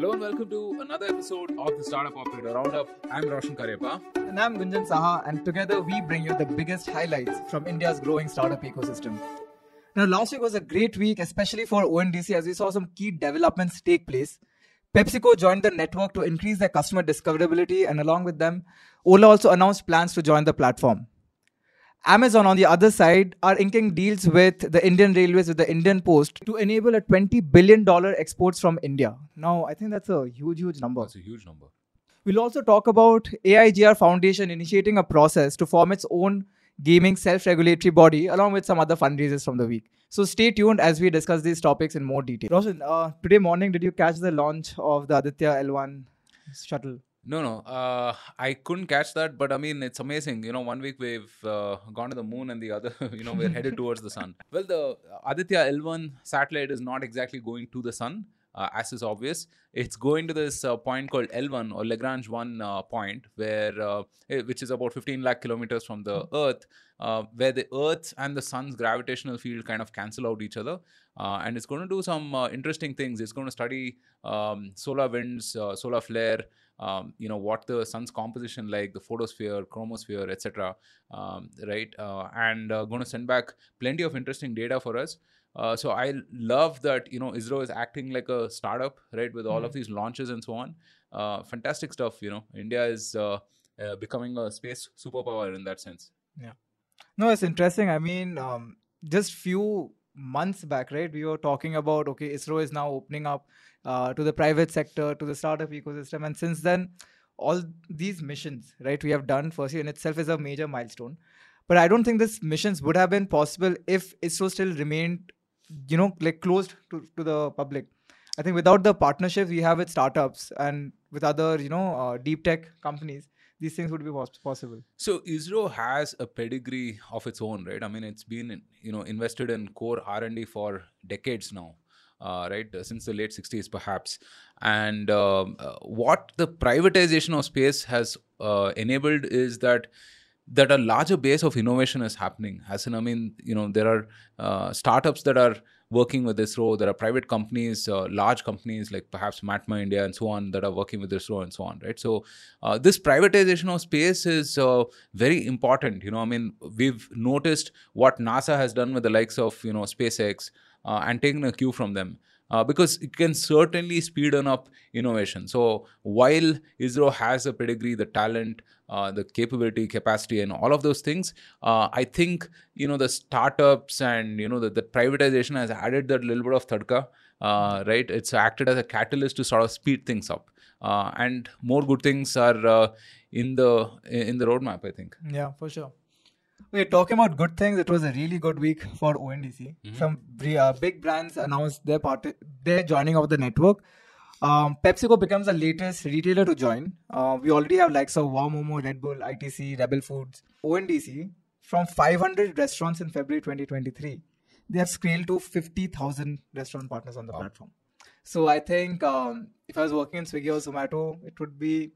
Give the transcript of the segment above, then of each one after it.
Hello and welcome to another episode of the Startup Operator Roundup. I'm Roshan Karepa. And I'm Gunjan Saha, and together we bring you the biggest highlights from India's growing startup ecosystem. Now, last week was a great week, especially for ONDC, as we saw some key developments take place. PepsiCo joined the network to increase their customer discoverability, and along with them, Ola also announced plans to join the platform. Amazon, on the other side, are inking deals with the Indian Railways, with the Indian Post, to enable a $20 billion exports from India. Now, I think that's a huge, huge number. That's a huge number. We'll also talk about AIGR Foundation initiating a process to form its own gaming self-regulatory body along with some other fundraisers from the week. So stay tuned as we discuss these topics in more detail. Roshan, uh, today morning, did you catch the launch of the Aditya L1 shuttle? No, no, uh, I couldn't catch that, but I mean, it's amazing. You know, one week we've uh, gone to the moon, and the other, you know, we're headed towards the sun. Well, the Aditya L1 satellite is not exactly going to the sun, uh, as is obvious. It's going to this uh, point called L1 or Lagrange 1 uh, point, where uh, eh, which is about 15 lakh kilometers from the Earth, uh, where the Earth and the sun's gravitational field kind of cancel out each other. Uh, and it's going to do some uh, interesting things. It's going to study um, solar winds, uh, solar flare, um, you know what the sun's composition like, the photosphere, chromosphere, etc. Um, right, uh, and uh, going to send back plenty of interesting data for us. Uh, so I love that you know ISRO is acting like a startup, right, with all of these launches and so on. Uh, fantastic stuff. You know, India is uh, uh, becoming a space superpower in that sense. Yeah, no, it's interesting. I mean, um, just few months back, right? We were talking about okay, ISRO is now opening up uh, to the private sector, to the startup ecosystem, and since then, all these missions, right, we have done firstly in itself is a major milestone. But I don't think these missions would have been possible if ISRO still remained, you know, like closed to, to the public. I think without the partnerships we have with startups and with other, you know, uh, deep tech companies, these things would be possible. So ISRO has a pedigree of its own, right? I mean, it's been you know invested in core R and D for decades now, uh, right? Uh, Since the late '60s, perhaps. And um, uh, what the privatization of space has uh, enabled is that that a larger base of innovation is happening. As in, I mean, you know, there are startups that are working with ISRO. There are private companies, uh, large companies like perhaps Matma India and so on that are working with ISRO and so on, right? So uh, this privatization of space is uh, very important. You know, I mean, we've noticed what NASA has done with the likes of you know SpaceX uh, and taking a cue from them. Uh, because it can certainly speed up innovation. So while ISRO has the pedigree, the talent, uh, the capability, capacity, and all of those things, uh, I think you know the startups and you know the, the privatization has added that little bit of thadka, uh, right? It's acted as a catalyst to sort of speed things up, uh, and more good things are uh, in the in the roadmap. I think. Yeah, for sure. We're talking about good things. It was a really good week for ONDC. Some uh, big brands announced their part, their joining of the network. Um, PepsiCo becomes the latest retailer to join. Uh, we already have likes of Wow Momo, Red Bull, ITC, Rebel Foods, ONDC. From 500 restaurants in February 2023, they have scaled to 50,000 restaurant partners on the platform. So I think um, if I was working in Swiggy or Zomato, it would be.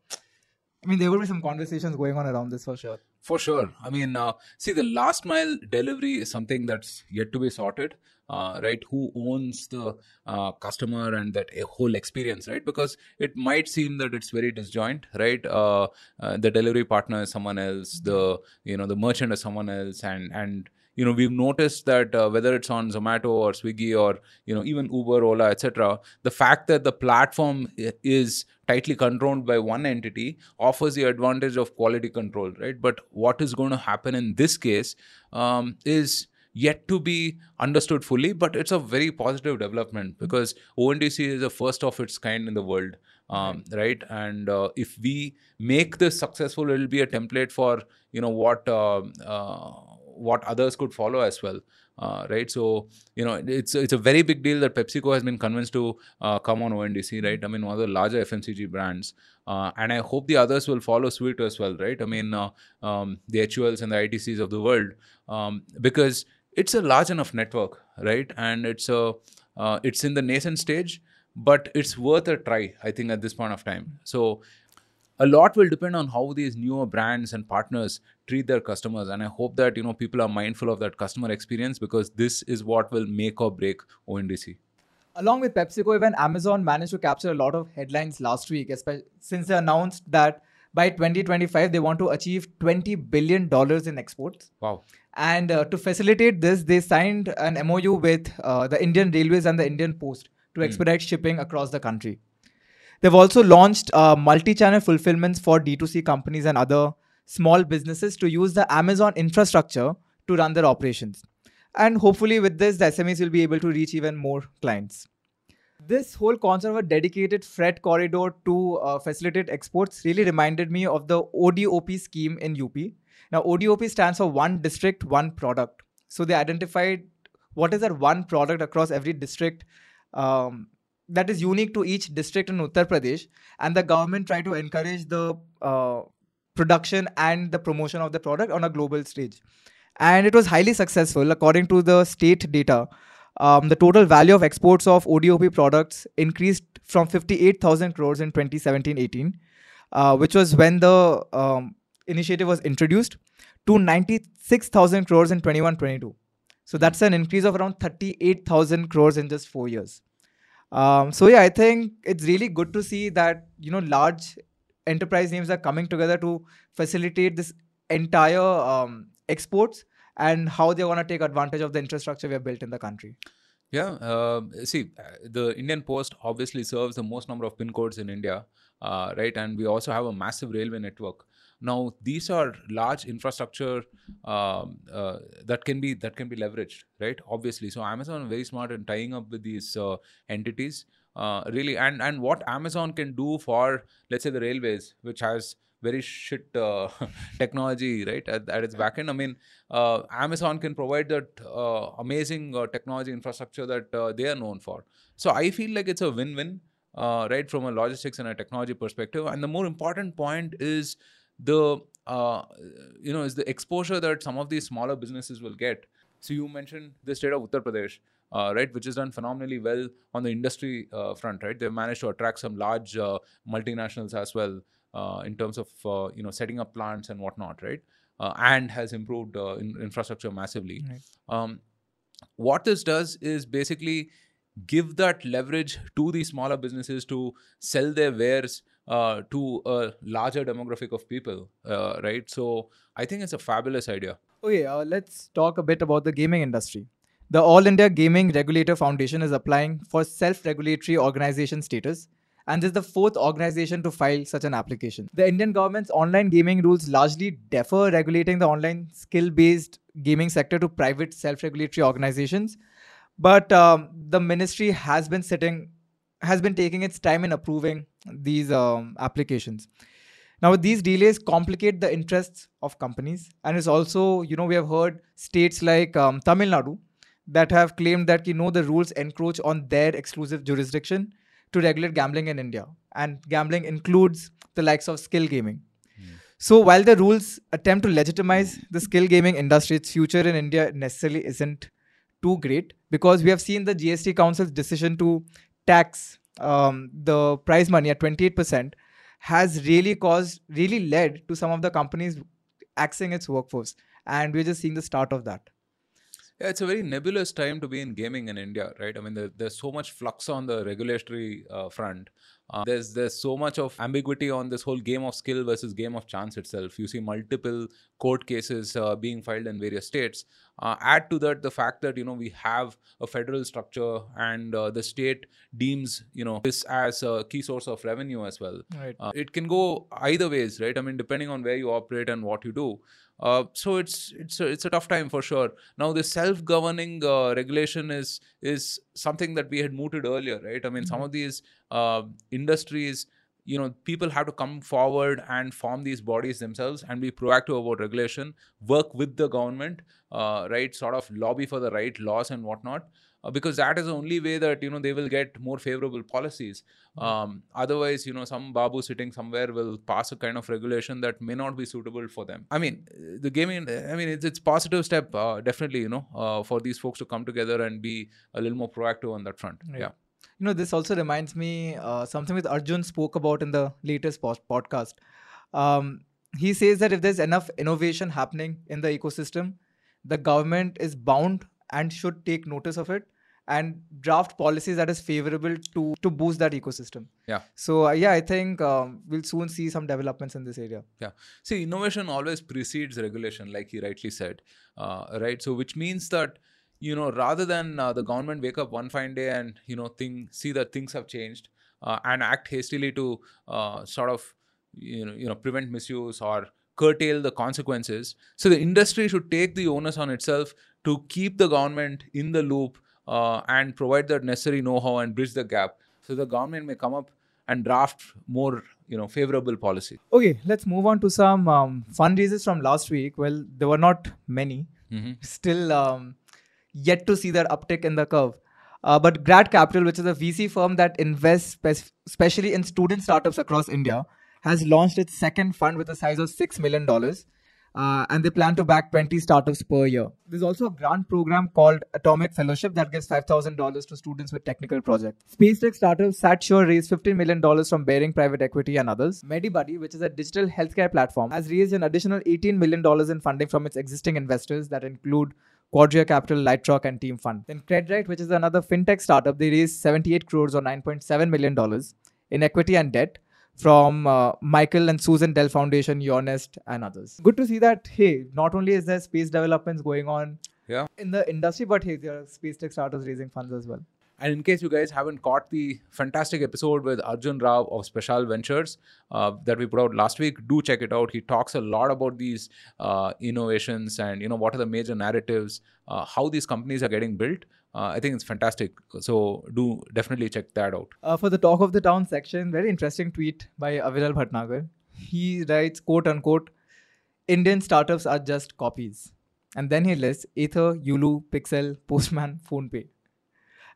I mean, there would be some conversations going on around this for sure. For sure. I mean, uh, see, the last mile delivery is something that's yet to be sorted, uh, right? Who owns the uh, customer and that whole experience, right? Because it might seem that it's very disjoint, right? Uh, uh, the delivery partner is someone else, the you know the merchant is someone else, and and you know we've noticed that uh, whether it's on zomato or swiggy or you know even uber ola etc the fact that the platform is tightly controlled by one entity offers the advantage of quality control right? But what is going to happen in this case um, is yet to be understood fully but it's a very positive development because ondc is the first of its kind in the world um, right. and uh, if we make this successful it'll be a template for you know what uh, uh, what others could follow as well uh, right? So you know it's it's a very big deal that pepsico has been convinced to uh, come on ondc right? I mean one of the larger fmcg brands. Uh, and i hope the others will follow suit as well right? I mean uh, um, the huls and the itcs of the world. Um, because it's a large enough network right? And it's a uh, it's in the nascent stage but it's worth a try i think at this point of time. So a lot will depend on how these newer brands and partners treat their customers and i hope that you know people are mindful of that customer experience because this is what will make or break ondc Along with PepsiCo, even Amazon managed to capture a lot of headlines last week, especially since they announced that by 2025 they want to achieve 20 billion dollars in exports. Wow. And uh, to facilitate this, they signed an MOU with uh, the Indian Railways and the Indian Post to expedite shipping across the country. They've also launched uh, multi-channel fulfillments for D2C companies and other small businesses to use the Amazon infrastructure to run their operations. And hopefully, with this, the SMEs will be able to reach even more clients. This whole concept of a dedicated freight corridor to uh, facilitate exports really reminded me of the ODOP scheme in UP. Now, ODOP stands for One District, One Product. So they identified what is that one product across every district um, that is unique to each district in Uttar Pradesh, and the government tried to encourage the uh, production and the promotion of the product on a global stage. And it was highly successful, according to the state data. Um, the total value of exports of ODOP products increased from 58,000 crores in 2017-18, uh, which was when the um, initiative was introduced, to 96,000 crores in 21-22. So that's an increase of around 38,000 crores in just four years. Um, so yeah, I think it's really good to see that you know large enterprise names are coming together to facilitate this entire um, exports and how they're going to take advantage of the infrastructure we have built in the country. Yeah, uh, see, the Indian Post obviously serves the most number of pin codes in India, uh, right? And we also have a massive railway network. Now, these are large infrastructure um, uh, that can be that can be leveraged, right? Obviously, so Amazon is very smart in tying up with these uh, entities, uh, really. And and what Amazon can do for, let's say, the railways, which has very shit uh, technology, right, at, at its backend. I mean, uh, Amazon can provide that uh, amazing uh, technology infrastructure that uh, they are known for. So I feel like it's a win-win, uh, right, from a logistics and a technology perspective. And the more important point is the uh, you know is the exposure that some of these smaller businesses will get. So you mentioned the state of Uttar Pradesh. Uh, right, which has done phenomenally well on the industry uh, front, right? They've managed to attract some large uh, multinationals as well uh, in terms of uh, you know setting up plants and whatnot, right? Uh, and has improved uh, in infrastructure massively. Right. Um, what this does is basically give that leverage to the smaller businesses to sell their wares uh, to a larger demographic of people, uh, right? So I think it's a fabulous idea. Okay, uh, let's talk a bit about the gaming industry. The All India Gaming Regulator Foundation is applying for self regulatory organization status, and this is the fourth organization to file such an application. The Indian government's online gaming rules largely defer regulating the online skill based gaming sector to private self regulatory organizations, but um, the ministry has been sitting has been taking its time in approving these um, applications. Now, these delays complicate the interests of companies, and it's also, you know, we have heard states like um, Tamil Nadu that have claimed that you know the rules encroach on their exclusive jurisdiction to regulate gambling in India, and gambling includes the likes of skill gaming. So, while the rules attempt to legitimize the skill gaming industry, its future in India necessarily isn't too great because we have seen the GST Council's decision to tax um, the prize money at 28% has really caused, really led to some of the companies axing its workforce. And we're just seeing the start of that. Yeah, it's a very nebulous time to be in gaming in India, right? I mean, there, there's so much flux on the regulatory uh, front. Uh, there's there's so much of ambiguity on this whole game of skill versus game of chance itself. You see multiple court cases uh, being filed in various states. Uh, add to that the fact that you know we have a federal structure and uh, the state deems you know this as a key source of revenue as well. Right. Uh, it can go either ways, right? I mean, depending on where you operate and what you do. Uh, so it's it's a, it's a tough time for sure. Now the self-governing uh, regulation is is something that we had mooted earlier, right? I mean, some of these uh, industries, you know, people have to come forward and form these bodies themselves and be proactive about regulation, work with the government, uh, right? Sort of lobby for the right laws and whatnot. Uh, because that is the only way that you know they will get more favorable policies. Um, otherwise, you know, some babu sitting somewhere will pass a kind of regulation that may not be suitable for them. I mean, the gaming. I mean, it's it's positive step uh, definitely. You know, uh, for these folks to come together and be a little more proactive on that front. Yeah. You know, this also reminds me uh, something that Arjun spoke about in the latest post- podcast. Um, he says that if there's enough innovation happening in the ecosystem, the government is bound and should take notice of it and draft policies that is favorable to to boost that ecosystem. Yeah. So uh, yeah, I think um, we'll soon see some developments in this area. Yeah. See, innovation always precedes regulation, like he rightly said. Uh, right. So, which means that you know, rather than uh, the government wake up one fine day and you know think see that things have changed uh, and act hastily to uh, sort of you know you know prevent misuse or curtail the consequences. So the industry should take the onus on itself to keep the government in the loop uh, and provide the necessary know-how and bridge the gap. So the government may come up and draft more you know favorable policy. Okay, let's move on to some um, fundraisers from last week. Well, there were not many. Still um, yet to see that uptick in the curve. Uh, but Grad Capital, which is a VC firm that invests spec- especially in student startups across India, has launched its second fund with a size of $6 million. Uh, and they plan to back 20 startups per year. There's also a grant program called Atomic Fellowship that gives $5,000 to students with technical projects. Space tech startup SatSure raised $15 million from Baring Private Equity and others. MediBuddy, which is a digital healthcare platform, has raised an additional $18 million in funding from its existing investors that include Quadria Capital, Lightrock, and Team Fund. Then CredRight, which is another fintech startup, they raised 78 crores or 9.7 million dollars in equity and debt from uh, Michael and Susan Dell Foundation, Yonest, and others. Good to see that. Hey, not only is there space developments going on Yeah. in the industry, but hey, there are space tech startups raising funds as well. And in case you guys haven't caught the fantastic episode with Arjun Rao of Special Ventures uh, that we put out last week, do check it out. He talks a lot about these uh, innovations and you know what are the major narratives, uh, how these companies are getting built. Uh, I think it's fantastic. So do definitely check that out. Uh, for the talk of the town section, very interesting tweet by Aviral Bhatnagar. He writes, quote unquote, Indian startups are just copies. And then he lists Ather, Yulu, Pixxel, Postman, PhonePe.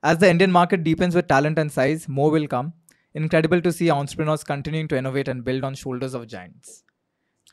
As the Indian market deepens with talent and size, more will come. Incredible to see entrepreneurs continuing to innovate and build on shoulders of giants.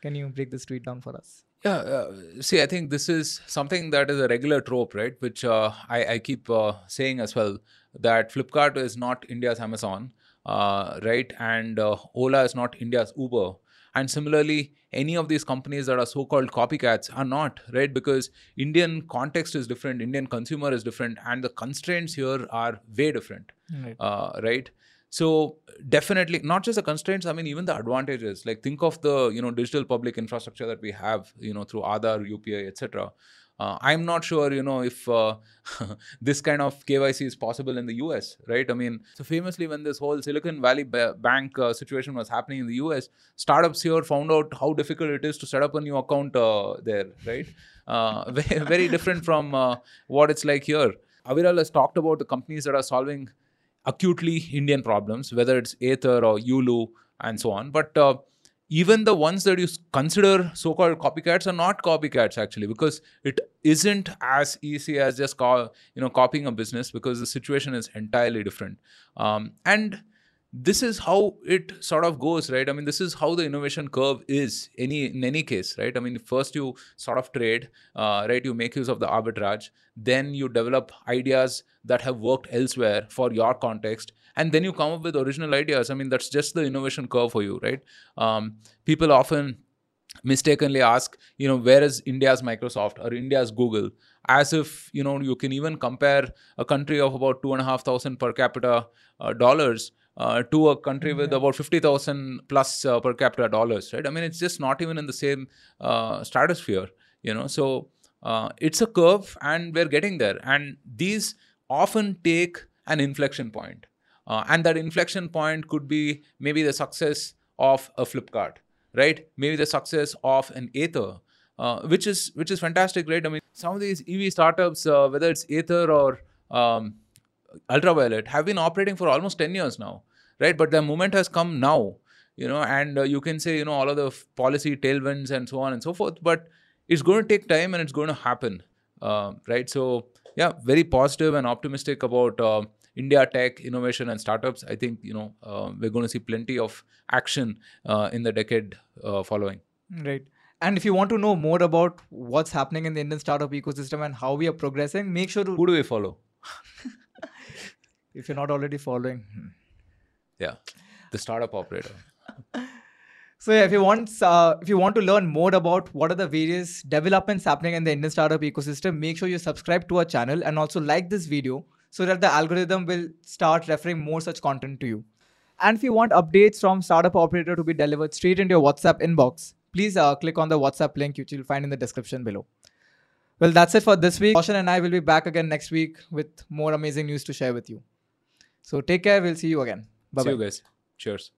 Can you break this tweet down for us? Yeah, uh, see, I think this is something that is a regular trope, right? Which uh, I, I keep uh, saying as well that Flipkart is not India's Amazon, uh, right? And uh, Ola is not India's Uber. And similarly, any of these companies that are so called copycats are not, right? Because Indian context is different, Indian consumer is different, and the constraints here are way different, Right. uh, right? So definitely not just the constraints. I mean, even the advantages. Like think of the you know digital public infrastructure that we have, you know, through Aadhaar, UPI, etc. Uh, I'm not sure, you know, if uh, this kind of KYC is possible in the US, right? I mean, so famously, when this whole Silicon Valley ba- Bank uh, situation was happening in the US, startups here found out how difficult it is to set up a new account uh, there, right? Uh, very, very different from uh, what it's like here. Aviral has talked about the companies that are solving acutely Indian problems, whether it's Ather or Yulu and so on. But even the ones that you consider so-called copycats are not copycats actually, because it isn't as easy as just you know copying a business because the situation is entirely different. Um, and this is how it sort of goes right? I mean this is how the innovation curve is any in any case right? I mean first you sort of trade uh, right? You make use of the arbitrage. Then you develop ideas that have worked elsewhere for your context. And then you come up with original ideas. I mean that's just the innovation curve for you right? Um, people often mistakenly ask you know where is india's microsoft or india's google as if you know you can even compare a country of about two and a half thousand per capita uh, dollars uh, to a country with about 50,000 plus uh, per capita dollars, right? I mean, it's just not even in the same uh, stratosphere, you know. So uh, it's a curve, and we're getting there. And these often take an inflection point, uh, and that inflection point could be maybe the success of a Flipkart, right? Maybe the success of an Ather, uh, which is which is fantastic, right? I mean, some of these EV startups, uh, whether it's Ather or um, Ultraviolette have been operating for almost 10 years now right but the moment has come now you know and uh, you can say you know all of the f- policy tailwinds and so on and so forth but it's going to take time and it's going to happen uh, right so yeah very positive and optimistic about uh, india tech innovation and startups i think you know uh, we're going to see plenty of action uh, in the decade following Right. And if you want to know more about what's happening in the Indian startup ecosystem and how we are progressing, make sure to, who do we follow if you're not already following. hmm. yeah the startup operator So yeah, if you want, uh, if you want to learn more about what are the various developments happening in the Indian startup ecosystem, make sure you subscribe to our channel and also like this video so that the algorithm will start referring more such content to you. And if you want updates from Startup Operator to be delivered straight into your WhatsApp inbox, please uh, click on the WhatsApp link which you'll find in the description below. Well, that's it for this week. Roshan and I will be back again next week with more amazing news to share with you. So take care. We'll see you again. Bye See bye. you guys. Cheers.